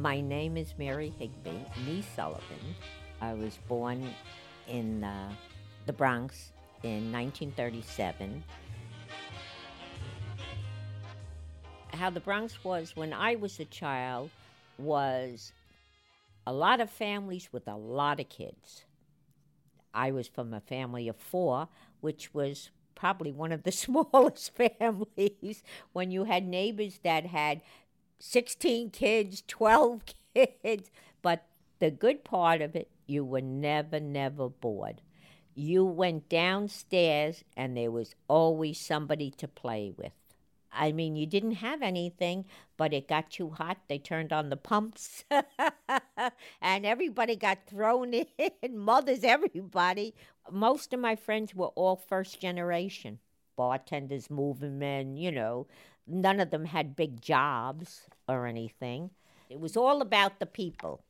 My name is Mary Higby, Nee Sullivan. I was born in uh, the Bronx in 1937. How the Bronx was when I was a child was a lot of families with a lot of kids. I was from a family of four, which was probably one of the smallest families when you had neighbors that had 16 kids, 12 kids. But the good part of it, you were never, never bored. You went downstairs and there was always somebody to play with. I mean, you didn't have anything, but it got too hot. They turned on the pumps, and everybody got thrown in. Mothers, everybody. Most of my friends were all first generation bartenders, moving men, you know. None of them had big jobs or anything. It was all about the people.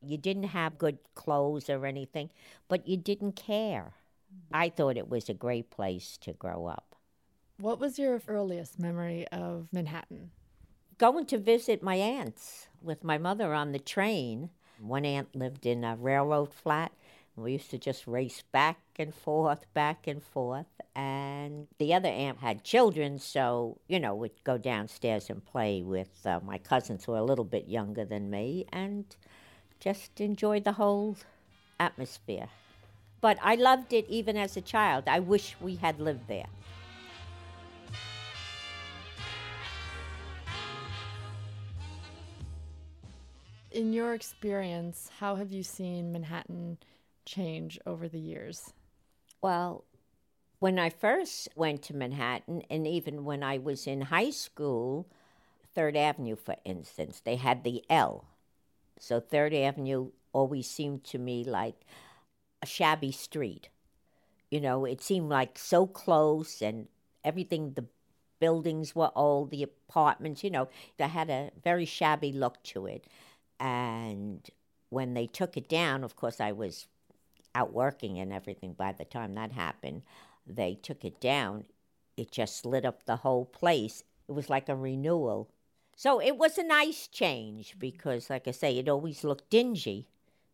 You didn't have good clothes or anything, but you didn't care. I thought it was a great place to grow up. What was your earliest memory of Manhattan? Going to visit my aunts with my mother on the train. One aunt lived in a railroad flat. We used to just race back and forth, back and forth. And the other aunt had children, so, you know, we'd go downstairs and play with uh, my cousins who were a little bit younger than me and just enjoy the whole atmosphere. But I loved it even as a child. I wish we had lived there. In your experience, how have you seen Manhattan change over the years? Well, when I first went to Manhattan, and even when I was in high school, Third Avenue, for instance, they had the L. So Third Avenue always seemed to me like a shabby street. You know, it seemed like so close and everything, the buildings were old, the apartments, you know, they had a very shabby look to it. And when they took it down, of course, I was out working and everything by the time that happened. They took it down. It just lit up the whole place. It was like a renewal. So it was a nice change because, like I say, it always looked dingy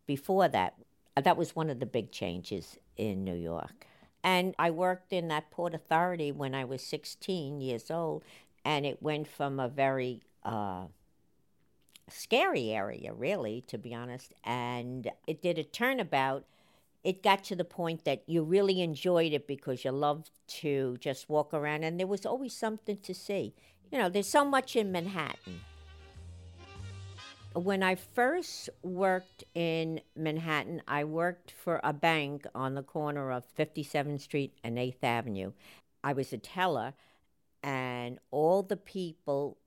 before that. That was one of the big changes in New York. And I worked in that Port Authority when I was 16 years old, and it went from a very uh, scary area, really, to be honest. And it did a turnabout. It got to the point that you really enjoyed it because you loved to just walk around, and there was always something to see. You know, there's so much in Manhattan. When I first worked in Manhattan, I worked for a bank on the corner of 57th Street and 8th Avenue. I was a teller, and all the people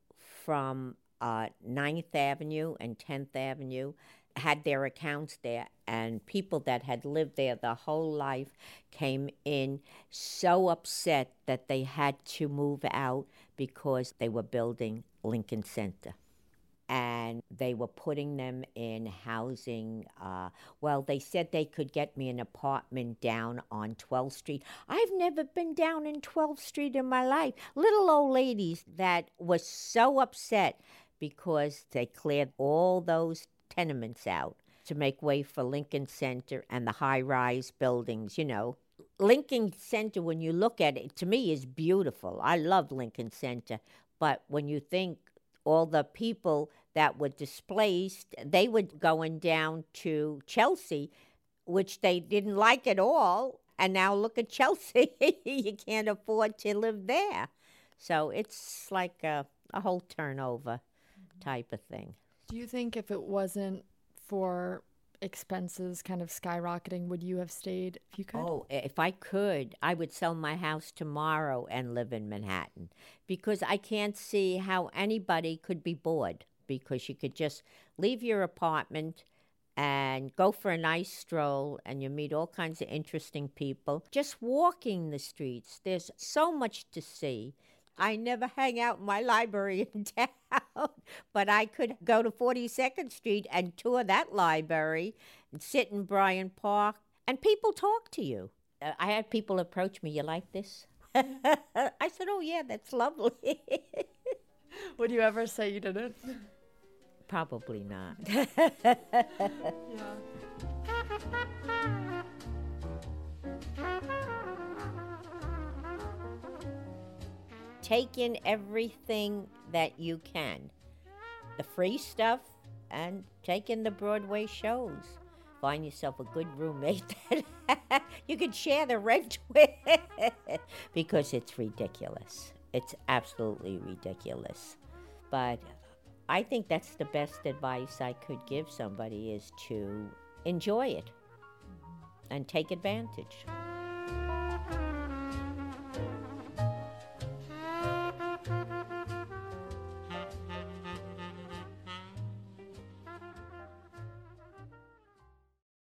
from uh, 9th Avenue and 10th Avenue had their accounts there, and people that had lived there the whole life came in so upset that they had to move out because they were building Lincoln Center. And they were putting them in housing. Uh, well, they said they could get me an apartment down on 12th Street. I've never been down in 12th Street in my life. Little old ladies that were so upset because they cleared all those tenements out to make way for Lincoln Center and the high rise buildings, you know. Lincoln Center, when you look at it, to me is beautiful. I love Lincoln Center. But when you think all the people that were displaced, they were going down to Chelsea, which they didn't like at all. And now look at Chelsea. you can't afford to live there. So it's like a, a whole turnover mm-hmm. type of thing. Do you think if it wasn't for expenses kind of skyrocketing, would you have stayed if you could? Oh, if I could, I would sell my house tomorrow and live in Manhattan because I can't see how anybody could be bored because you could just leave your apartment and go for a nice stroll and you meet all kinds of interesting people. Just walking the streets, there's so much to see. I never hang out in my library in town, but I could go to 42nd Street and tour that library and sit in Bryant Park, and people talk to you. Uh, I had people approach me, You like this? I said, Oh, yeah, that's lovely. Would you ever say you didn't? Probably not. Yeah. Take in everything that you can the free stuff and take in the Broadway shows. Find yourself a good roommate that you can share the rent with because it's ridiculous. It's absolutely ridiculous. But I think that's the best advice I could give somebody is to enjoy it and take advantage.